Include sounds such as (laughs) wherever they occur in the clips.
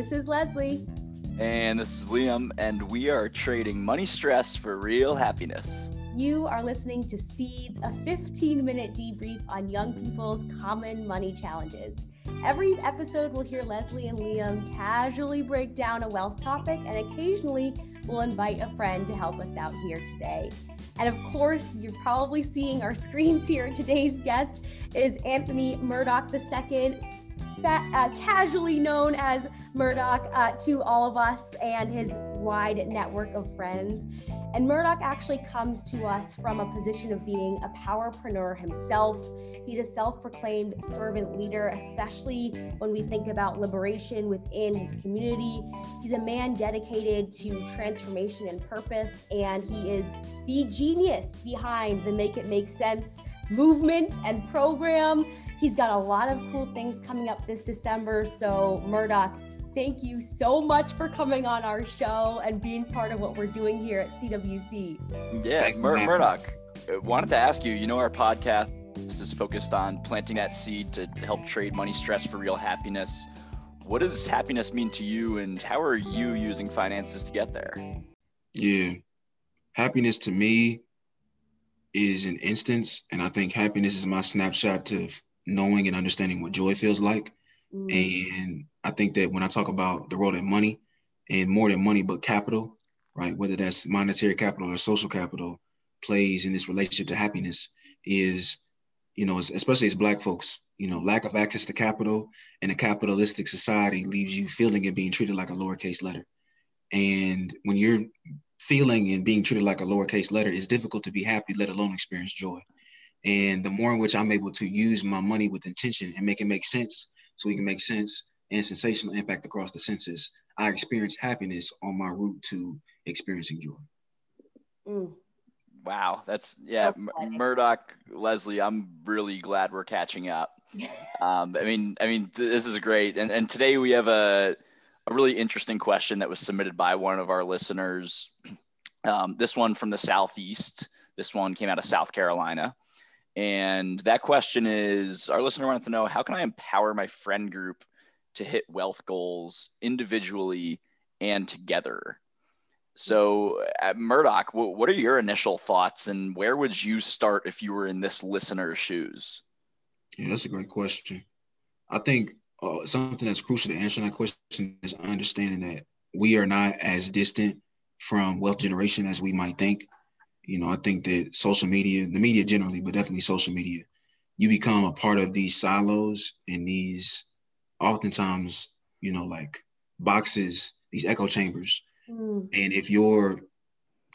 This is Leslie. And this is Liam, and we are trading money stress for real happiness. You are listening to Seeds, a 15 minute debrief on young people's common money challenges. Every episode, we'll hear Leslie and Liam casually break down a wealth topic, and occasionally, we'll invite a friend to help us out here today. And of course, you're probably seeing our screens here. Today's guest is Anthony Murdoch II, uh, casually known as Murdoch uh, to all of us and his wide network of friends. And Murdoch actually comes to us from a position of being a powerpreneur himself. He's a self proclaimed servant leader, especially when we think about liberation within his community. He's a man dedicated to transformation and purpose, and he is the genius behind the Make It Make Sense movement and program. He's got a lot of cool things coming up this December. So, Murdoch, thank you so much for coming on our show and being part of what we're doing here at CWC. Yeah, Thanks, Mur- Murdoch, uh, wanted to ask you, you know, our podcast is focused on planting that seed to help trade money stress for real happiness. What does happiness mean to you, and how are you using finances to get there? Yeah, happiness to me is an instance, and I think happiness is my snapshot to knowing and understanding what joy feels like. Mm. And I think that when I talk about the role that money and more than money, but capital, right, whether that's monetary capital or social capital, plays in this relationship to happiness is, you know, especially as Black folks, you know, lack of access to capital in a capitalistic society leaves you feeling and being treated like a lowercase letter. And when you're feeling and being treated like a lowercase letter, it's difficult to be happy, let alone experience joy. And the more in which I'm able to use my money with intention and make it make sense, so we can make sense and sensational impact across the senses, I experience happiness on my route to experiencing joy. Mm. Wow, that's yeah, Murdoch, Leslie. I'm really glad we're catching up. (laughs) um, I mean, I mean, th- this is great, and and today we have a a really interesting question that was submitted by one of our listeners. Um, this one from the southeast. This one came out of South Carolina. And that question is our listener wanted to know how can I empower my friend group to hit wealth goals individually and together? So, at Murdoch, what are your initial thoughts and where would you start if you were in this listener's shoes? Yeah, that's a great question. I think uh, something that's crucial to answering that question is understanding that we are not as distant from wealth generation as we might think. You know, I think that social media, the media generally, but definitely social media, you become a part of these silos and these oftentimes, you know, like boxes, these echo chambers. Mm. And if your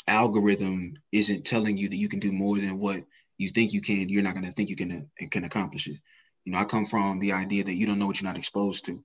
algorithm isn't telling you that you can do more than what you think you can, you're not going to think you can and can accomplish it. You know, I come from the idea that you don't know what you're not exposed to.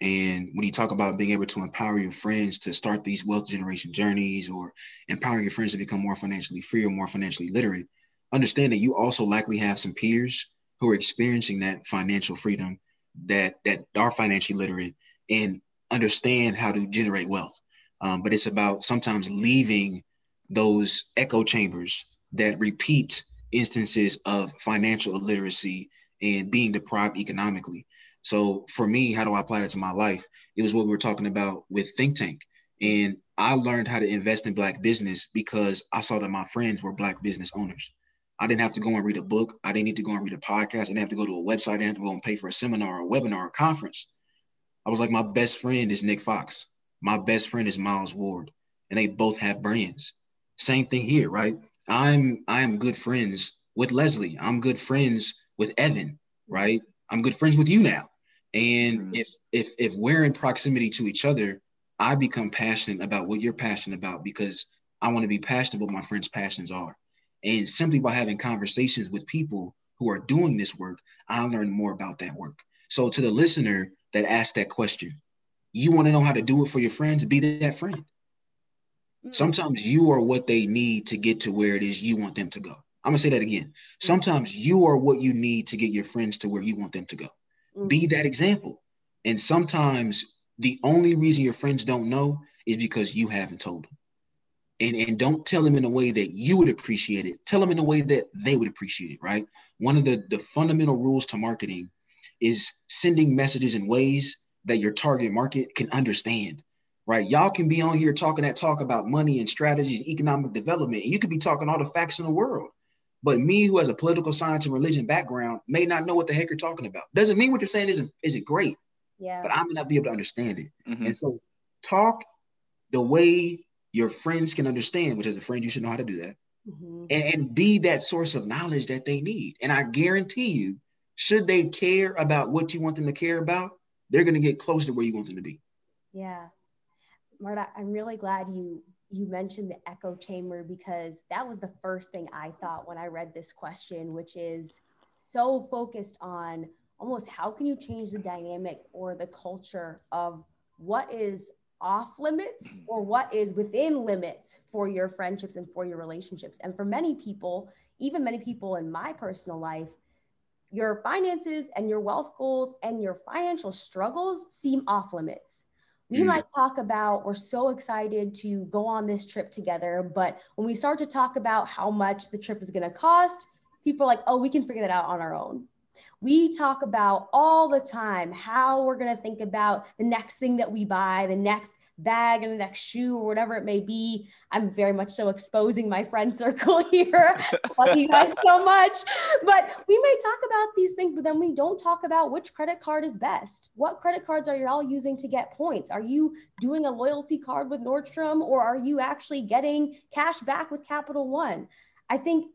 And when you talk about being able to empower your friends to start these wealth generation journeys or empowering your friends to become more financially free or more financially literate, understand that you also likely have some peers who are experiencing that financial freedom that that are financially literate and understand how to generate wealth. Um, but it's about sometimes leaving those echo chambers that repeat instances of financial illiteracy and being deprived economically. So for me, how do I apply that to my life? It was what we were talking about with Think Tank. And I learned how to invest in Black business because I saw that my friends were Black business owners. I didn't have to go and read a book. I didn't need to go and read a podcast. I didn't have to go to a website. I didn't have to go and pay for a seminar, or a webinar, or a conference. I was like, my best friend is Nick Fox. My best friend is Miles Ward. And they both have brands. Same thing here, right? I'm I am good friends with Leslie. I'm good friends with Evan, right? I'm good friends with you now. And mm-hmm. if if if we're in proximity to each other, I become passionate about what you're passionate about because I want to be passionate about what my friends' passions are. And simply by having conversations with people who are doing this work, I learn more about that work. So to the listener that asked that question, you want to know how to do it for your friends, be that friend. Mm-hmm. Sometimes you are what they need to get to where it is you want them to go. I'm gonna say that again. Mm-hmm. Sometimes you are what you need to get your friends to where you want them to go. Mm-hmm. Be that example. And sometimes the only reason your friends don't know is because you haven't told them. And, and don't tell them in a way that you would appreciate it. Tell them in a way that they would appreciate it, right? One of the, the fundamental rules to marketing is sending messages in ways that your target market can understand, right? Y'all can be on here talking that talk about money and strategy and economic development, and you could be talking all the facts in the world. But me, who has a political science and religion background, may not know what the heck you're talking about. Doesn't mean what you're saying isn't isn't great. Yeah. But I may not be able to understand it. Mm-hmm. And so talk the way your friends can understand, which as a friend, you should know how to do that. Mm-hmm. And, and be that source of knowledge that they need. And I guarantee you, should they care about what you want them to care about, they're going to get close to where you want them to be. Yeah. Marta, I'm really glad you you mentioned the echo chamber because that was the first thing I thought when I read this question, which is so focused on almost how can you change the dynamic or the culture of what is off limits or what is within limits for your friendships and for your relationships. And for many people, even many people in my personal life, your finances and your wealth goals and your financial struggles seem off limits we might mm. talk about we're so excited to go on this trip together but when we start to talk about how much the trip is going to cost people are like oh we can figure that out on our own. We talk about all the time how we're going to think about the next thing that we buy the next bag and the next shoe or whatever it may be. I'm very much so exposing my friend (laughs) circle here. Love you guys so much. But we may talk about these things, but then we don't talk about which credit card is best. What credit cards are you all using to get points? Are you doing a loyalty card with Nordstrom or are you actually getting cash back with Capital One? I think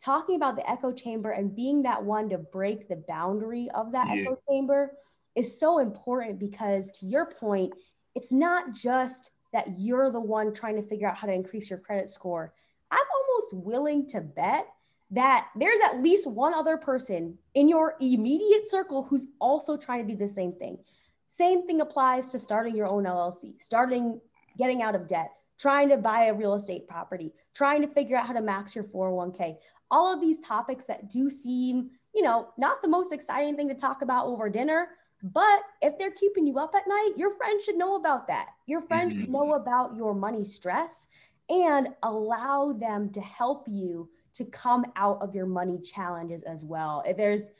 talking about the echo chamber and being that one to break the boundary of that yeah. echo chamber is so important because to your point it's not just that you're the one trying to figure out how to increase your credit score. I'm almost willing to bet that there's at least one other person in your immediate circle who's also trying to do the same thing. Same thing applies to starting your own LLC, starting getting out of debt, trying to buy a real estate property, trying to figure out how to max your 401k. All of these topics that do seem, you know, not the most exciting thing to talk about over dinner, but if they're keeping you up at night, your friends should know about that. Your friends mm-hmm. know about your money stress and allow them to help you to come out of your money challenges as well. If there's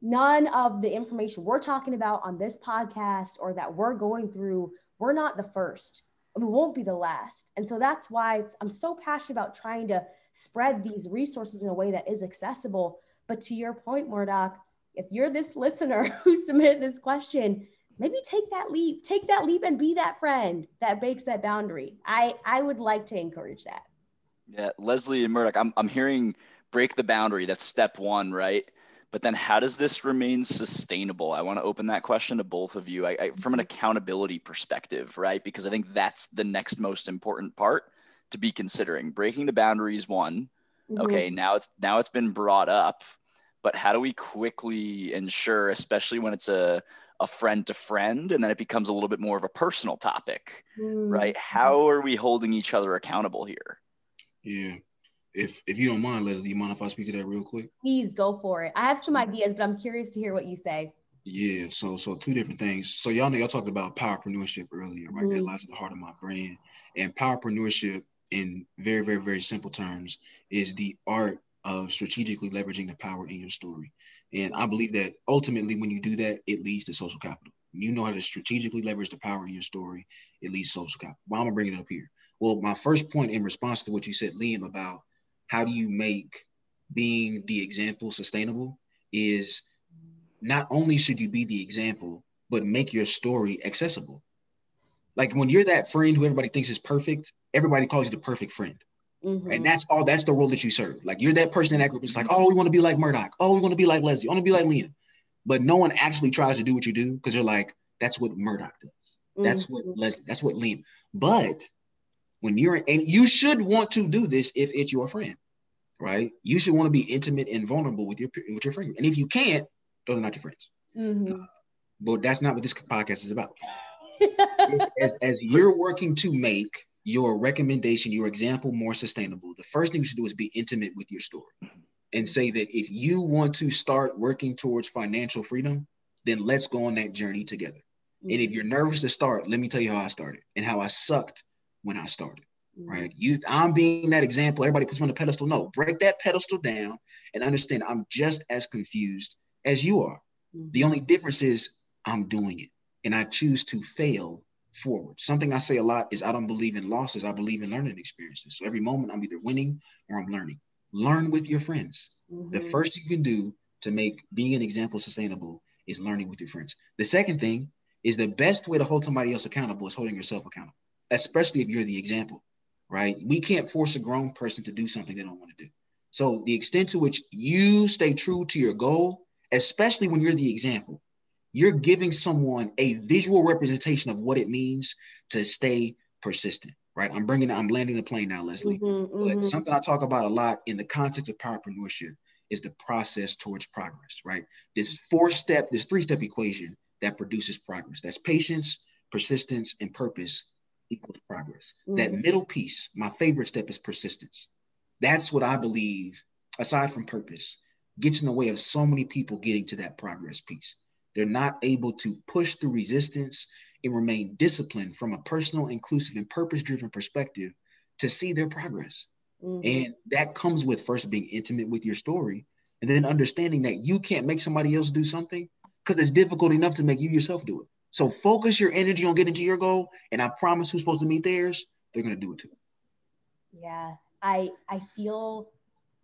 none of the information we're talking about on this podcast or that we're going through, we're not the first. and We won't be the last. And so that's why I'm so passionate about trying to spread these resources in a way that is accessible. But to your point, Murdoch, if you're this listener (laughs) who submitted this question, maybe take that leap, take that leap and be that friend that breaks that boundary. I, I would like to encourage that. Yeah, Leslie and Murdoch, I'm, I'm hearing break the boundary. That's step one, right? But then how does this remain sustainable? I want to open that question to both of you I, I, from an accountability perspective, right? Because I think that's the next most important part to be considering. Breaking the boundaries, one. Mm-hmm. Okay, now it's now it's been brought up but how do we quickly ensure, especially when it's a, a friend to friend and then it becomes a little bit more of a personal topic, mm. right? How are we holding each other accountable here? Yeah. If if you don't mind, Leslie, you mind if I speak to that real quick? Please go for it. I have some ideas, but I'm curious to hear what you say. Yeah, so so two different things. So y'all know y'all talked about powerpreneurship earlier, right? Mm-hmm. That lies at the heart of my brand. And powerpreneurship, in very, very, very simple terms, is the art of strategically leveraging the power in your story. And I believe that ultimately, when you do that, it leads to social capital. You know how to strategically leverage the power in your story, it leads to social capital. Why am I bringing it up here? Well, my first point in response to what you said, Liam, about how do you make being the example sustainable is not only should you be the example, but make your story accessible. Like when you're that friend who everybody thinks is perfect, everybody calls you the perfect friend. Mm-hmm. And that's all. That's the role that you serve. Like you're that person in that group. It's like, oh, we want to be like Murdoch. Oh, we want to be like Leslie. I want to be like Liam. But no one actually tries to do what you do because you're like, that's what Murdoch does. Mm-hmm. That's what Leslie. That's what Liam. But when you're and you should want to do this if it's your friend, right? You should want to be intimate and vulnerable with your with your friend. And if you can't, those are not your friends. Mm-hmm. Uh, but that's not what this podcast is about. (laughs) as, as you're working to make your recommendation, your example more sustainable, the first thing you should do is be intimate with your story and say that if you want to start working towards financial freedom, then let's go on that journey together. Mm-hmm. And if you're nervous to start, let me tell you how I started and how I sucked when I started. Mm-hmm. Right. You I'm being that example. Everybody puts me on the pedestal. No, break that pedestal down and understand I'm just as confused as you are. Mm-hmm. The only difference is I'm doing it. and I choose to fail forward. Something I say a lot is I don't believe in losses, I believe in learning experiences. So every moment I'm either winning or I'm learning. Learn with your friends. Mm-hmm. The first thing you can do to make being an example sustainable is learning with your friends. The second thing is the best way to hold somebody else accountable is holding yourself accountable, especially if you're the example, right? We can't force a grown person to do something they don't want to do. So the extent to which you stay true to your goal, especially when you're the example, you're giving someone a visual representation of what it means to stay persistent, right? I'm bringing, I'm landing the plane now, Leslie. Mm-hmm, but mm-hmm. something I talk about a lot in the context of powerpreneurship is the process towards progress, right? This four step, this three step equation that produces progress. That's patience, persistence, and purpose equals progress. Mm-hmm. That middle piece, my favorite step is persistence. That's what I believe, aside from purpose, gets in the way of so many people getting to that progress piece. They're not able to push through resistance and remain disciplined from a personal, inclusive, and purpose driven perspective to see their progress. Mm-hmm. And that comes with first being intimate with your story and then understanding that you can't make somebody else do something because it's difficult enough to make you yourself do it. So focus your energy on getting to your goal. And I promise who's supposed to meet theirs, they're going to do it too. Yeah. I I feel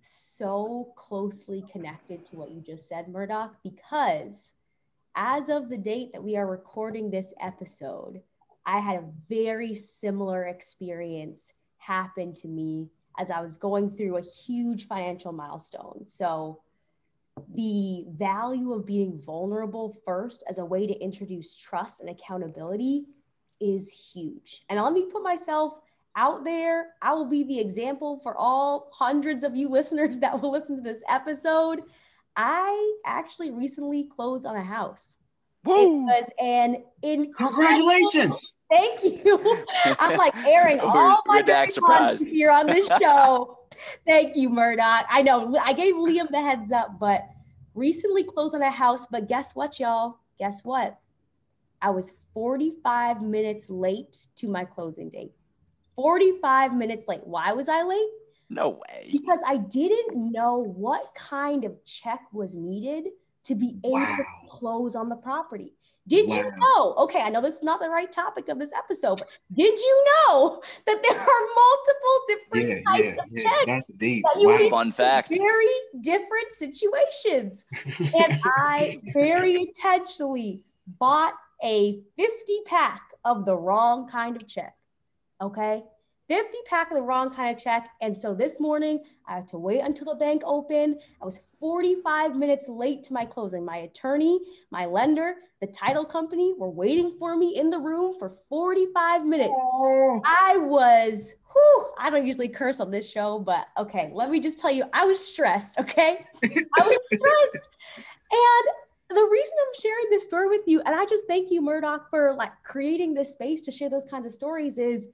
so closely connected to what you just said, Murdoch, because as of the date that we are recording this episode, I had a very similar experience happen to me as I was going through a huge financial milestone. So, the value of being vulnerable first as a way to introduce trust and accountability is huge. And let me put myself out there. I will be the example for all hundreds of you (laughs) listeners that will listen to this episode. I actually recently closed on a house. Woo! It was an incredible. Congratulations. Thank you. (laughs) I'm like airing all my dirty here on this (laughs) show. Thank you, Murdoch. I know I gave Liam the heads up, but recently closed on a house. But guess what, y'all? Guess what? I was 45 minutes late to my closing date. 45 minutes late. Why was I late? No way. Because I didn't know what kind of check was needed to be able wow. to close on the property. Did wow. you know? Okay, I know this is not the right topic of this episode, but did you know that there are multiple different yeah, types yeah, of yeah. checks? That's deep. That wow. Fun fact. Very different situations. and (laughs) I very intentionally bought a 50 pack of the wrong kind of check. Okay. 50 pack of the wrong kind of check. And so this morning, I had to wait until the bank opened. I was 45 minutes late to my closing. My attorney, my lender, the title company were waiting for me in the room for 45 minutes. Oh. I was, whew, I don't usually curse on this show, but okay, let me just tell you, I was stressed, okay? I was (laughs) stressed. And the reason I'm sharing this story with you, and I just thank you, Murdoch, for like creating this space to share those kinds of stories is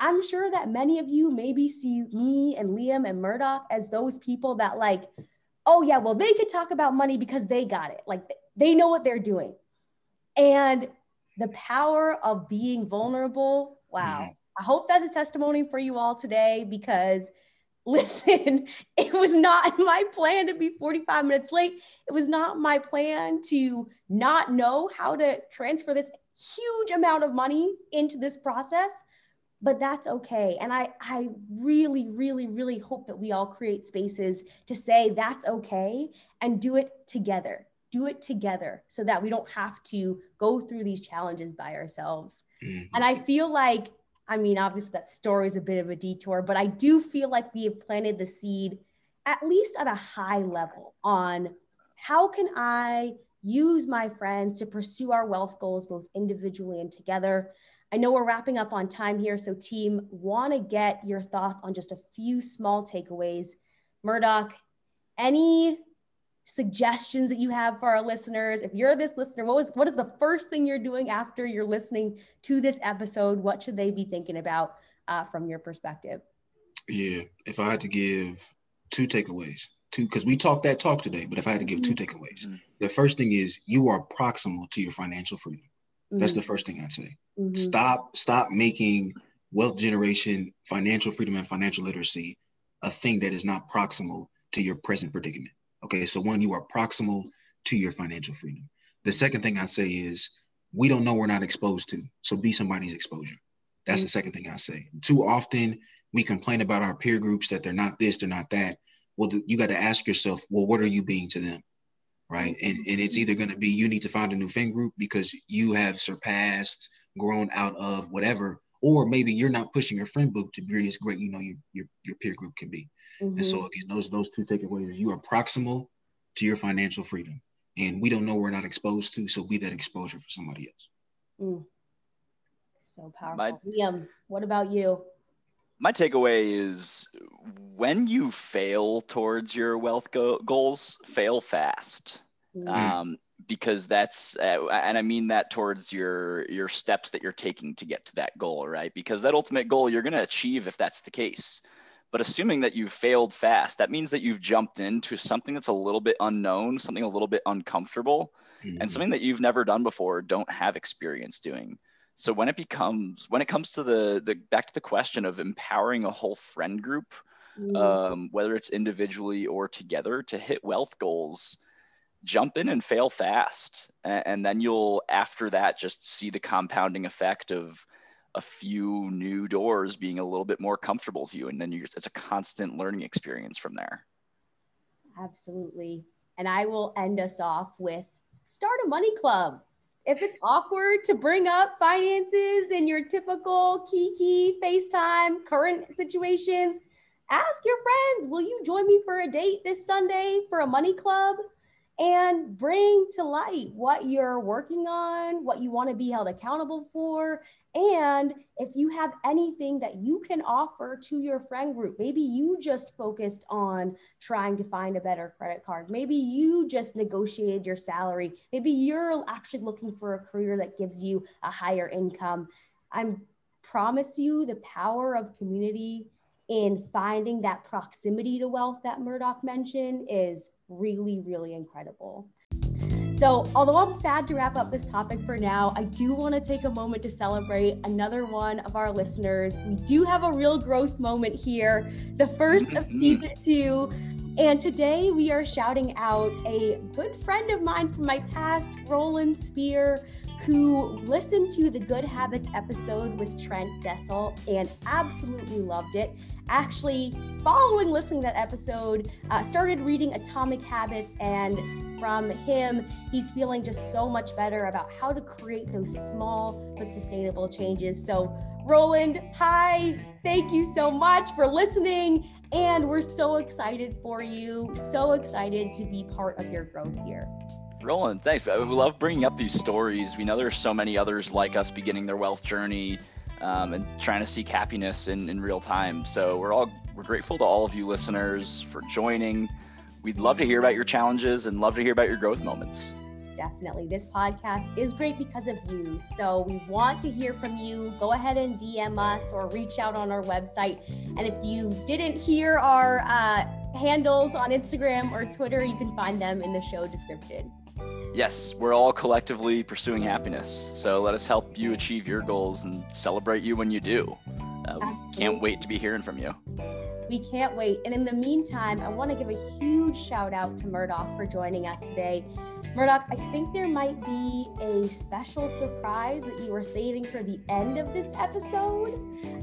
I'm sure that many of you maybe see me and Liam and Murdoch as those people that like, oh yeah, well they could talk about money because they got it. Like they know what they're doing. And the power of being vulnerable, wow. Mm-hmm. I hope that's a testimony for you all today because (laughs) listen, it was not my plan to be 45 minutes late. It was not my plan to not know how to transfer this huge amount of money into this process but that's okay. And i i really really really hope that we all create spaces to say that's okay and do it together. Do it together so that we don't have to go through these challenges by ourselves. Mm-hmm. and i feel like i mean obviously that story is a bit of a detour but i do feel like we have planted the seed at least at a high level on how can i use my friends to pursue our wealth goals both individually and together I know we're wrapping up on time here, so team, want to get your thoughts on just a few small takeaways. Murdoch, any suggestions that you have for our listeners? If you're this listener, what was what is the first thing you're doing after you're listening to this episode? What should they be thinking about uh, from your perspective? Yeah, if I had to give two takeaways, two because we talked that talk today, but if I had to give two mm-hmm. takeaways, mm-hmm. the first thing is you are proximal to your financial freedom. That's the mm-hmm. first thing I'd say. Mm-hmm. Stop, stop making wealth generation, financial freedom, and financial literacy a thing that is not proximal to your present predicament. Okay, so one, you are proximal to your financial freedom. The second thing I say is we don't know we're not exposed to. So be somebody's exposure. That's mm-hmm. the second thing I say. Too often we complain about our peer groups that they're not this, they're not that. Well, you got to ask yourself, well, what are you being to them? Right. And, and it's either going to be you need to find a new friend group because you have surpassed, grown out of whatever, or maybe you're not pushing your friend group to be as great, you know, your, your, your peer group can be. Mm-hmm. And so mm-hmm. again, those those two takeaways, you are proximal to your financial freedom. And we don't know we're not exposed to, so be that exposure for somebody else. Mm. So powerful. My, Liam, what about you? My takeaway is when you fail towards your wealth go- goals, fail fast. Mm. Um, because that's uh, and i mean that towards your your steps that you're taking to get to that goal right because that ultimate goal you're going to achieve if that's the case but assuming that you've failed fast, that means that you've jumped into something that's a little bit unknown, something a little bit uncomfortable, mm-hmm. and something that you've never done before, don't have experience doing. So when it becomes when it comes to the the back to the question of empowering a whole friend group, mm-hmm. um, whether it's individually or together, to hit wealth goals, jump in and fail fast, and, and then you'll after that just see the compounding effect of a few new doors being a little bit more comfortable to you. And then it's a constant learning experience from there. Absolutely. And i will end us off with start a money club if it's awkward to bring up finances in your typical kiki facetime current situations ask your friends will you join me for a date this sunday for a money club? And bring to light what you're working on, what you want to be held accountable for, and if you have anything that you can offer to your friend group, maybe you just focused on trying to find a better credit card. Maybe you just negotiated your salary. Maybe you're actually looking for a career that gives you a higher income. I promise you the power of community in finding that proximity to wealth that Murdoch mentioned is really, really incredible. So, although I'm sad to wrap up this topic for now, I do want to take a moment to celebrate another one of our listeners. We do have a real growth moment here, the first of (laughs) season two. And today we are shouting out a good friend of mine from my past, Roland Spear, who listened to the Good Habits episode with Trent Dessel and absolutely loved it actually, following listening to that episode, uh, started reading Atomic Habits, and from him, he's feeling just so much better about how to create those small but sustainable changes. So, Roland, hi, thank you so much for listening. And we're so excited for you, so excited to be part of your growth here. Roland, thanks. We love bringing up these stories. We know there's so many others like us beginning their wealth journey um, and trying to seek happiness in, in real time. So we're all we're grateful to all of you listeners for joining. We'd love to hear about your challenges and love to hear about your growth moments. Definitely. This podcast is great because of you. So we want to hear from you. Go ahead and DM us or reach out on our website. And if you didn't hear our uh, handles on Instagram or Twitter, you can find them in the show description. Yes, we're all collectively pursuing happiness. So let us help you achieve your goals and celebrate you when you do. Uh, we can't wait to be hearing from you. We can't wait. And in the meantime, I want to give a huge shout out to Murdoch for joining us today. Murdoch, I think there might be a special surprise that you were saving for the end of this episode.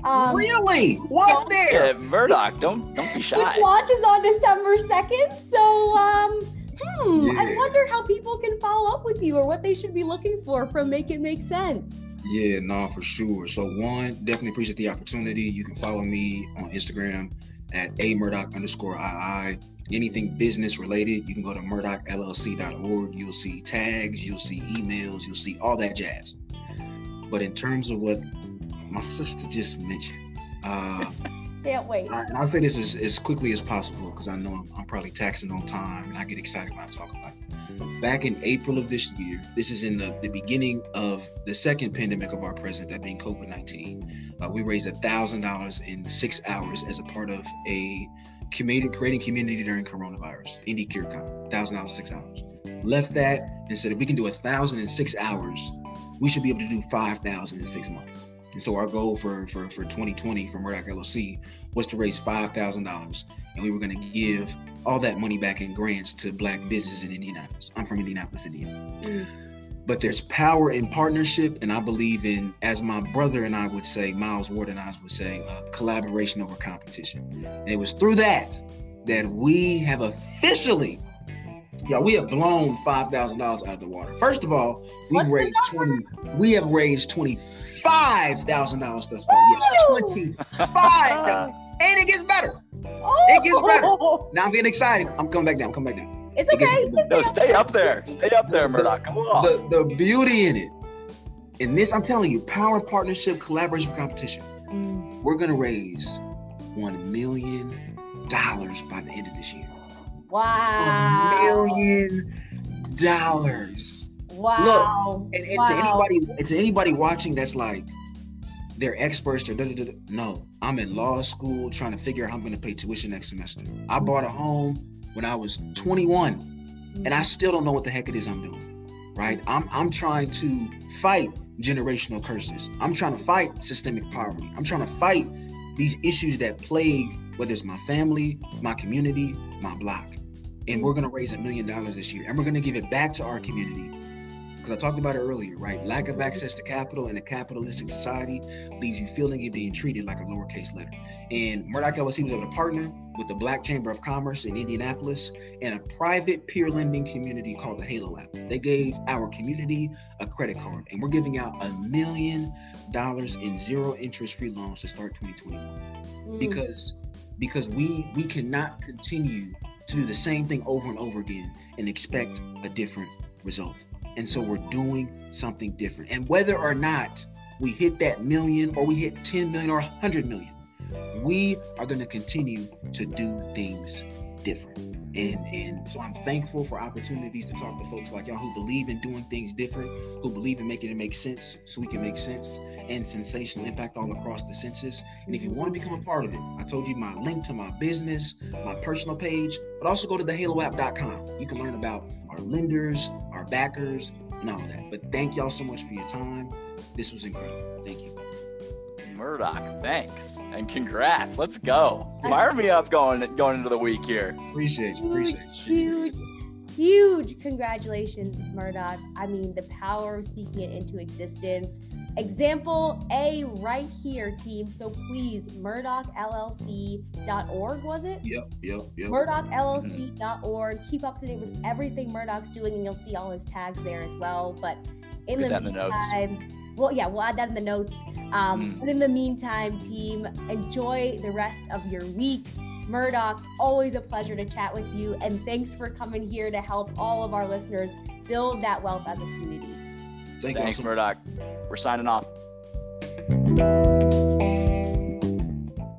Um, really? What's there? Yeah, Murdoch, don't don't be shy. Which launches on December second. So um, hmm, yeah. I wonder how people can follow up with you or what they should be looking for from Make It Make Sense. Yeah, no, for sure. So one, definitely appreciate the opportunity. You can follow me on Instagram at a Murdoch underscore II. Anything business related, you can go to murdochllc.org. You'll see tags, you'll see emails, you'll see all that jazz. But in terms of what my sister just mentioned, uh, (laughs) Can't wait. And I'll say this as, as quickly as possible because I know I'm, I'm, probably taxing on time and I get excited when I talk about it. Back in April of this year, this is in the, the beginning of the second pandemic of our present, that being COVID 19. Uh, we raised $1,000 in six hours as a part of a community, creating community during coronavirus, Indie CureCon, $1,000, six hours. Left that and said, if we can do a thousand in six hours, we should be able to do 5,000 in six months. And so our goal for for, for 2020 for Murdoch LLC was to raise five thousand dollars, and we were going to give all that money back in grants to Black businesses in Indianapolis. I'm from Indianapolis, Indiana. Mm. but there's power in partnership, and I believe in, as my brother and I would say, Miles Ward and I would say, uh, collaboration over competition. And it was through that that we have officially, yeah, we have blown five thousand dollars out of the water. First of all, we've What's raised twenty. We have raised twenty five thousand dollars thus far. Yes, twenty five. and it gets better. Oh. It gets better. Now I'm getting excited. I'm coming back down. I'm coming back down. It's okay. no, stay up there. Stay up there, Murdoch. Come on. The, the beauty in it, in this, I'm telling you, power, partnership, collaboration, competition. Mm. We're gonna raise one million dollars by the end of this year. Wow. A million dollars. Wow. Look, and, and wow. to anybody, and to anybody watching that's like, they're experts. They're da, da, da, no. I'm in law school trying to figure out how I'm going to pay tuition next semester. I bought a home when I was 21, and I still don't know what the heck it is I'm doing. Right? I'm I'm trying to fight generational curses. I'm trying to fight systemic poverty. I'm trying to fight these issues that plague whether it's my family, my community, my block. And we're gonna raise a million dollars this year, and we're gonna give it back to our community because I talked about it earlier, right? Lack of access to capital in a capitalistic society leaves you feeling you're being treated like a lowercase letter. And Murdoch LLC was able to partner with the Black Chamber of Commerce in Indianapolis and a private peer lending community called the Halo app. They gave our community a credit card, and we're giving out a million dollars in zero interest free loans to start 2021 mm. because because we we cannot continue to do the same thing over and over again and expect a different result. And so we're doing something different. And whether or not we hit that million or we hit 10 million or 100 million, we are going to continue to do things different. And, and so I'm thankful for opportunities to talk to folks like y'all who believe in doing things different, who believe in making it make sense so we can make sense and sensational impact all across the senses. And if you want to become a part of it, I told you my link to my business, my personal page, but also go to thehaloapp.com. You can learn about our lenders, our backers, and all that. But thank y'all so much for your time. This was incredible. Thank you. Murdoch, thanks and congrats. Let's go. Fire me up going going into the week here. Appreciate you. Appreciate you. Huge, huge congratulations, Murdoch. I mean, the power of speaking it into existence. Example A right here, team. So please, murdochllc.org, was it? Yep, yep, yep. murdochllc.org. Keep up to date with everything Murdoch's doing, and you'll see all his tags there as well. But in the meantime, the well, yeah, we'll add that in the notes. Um, mm. But in the meantime, team, enjoy the rest of your week. Murdoch, always a pleasure to chat with you. And thanks for coming here to help all of our listeners build that wealth as a community. Thank you, Thanks, Murdoch. We're signing off.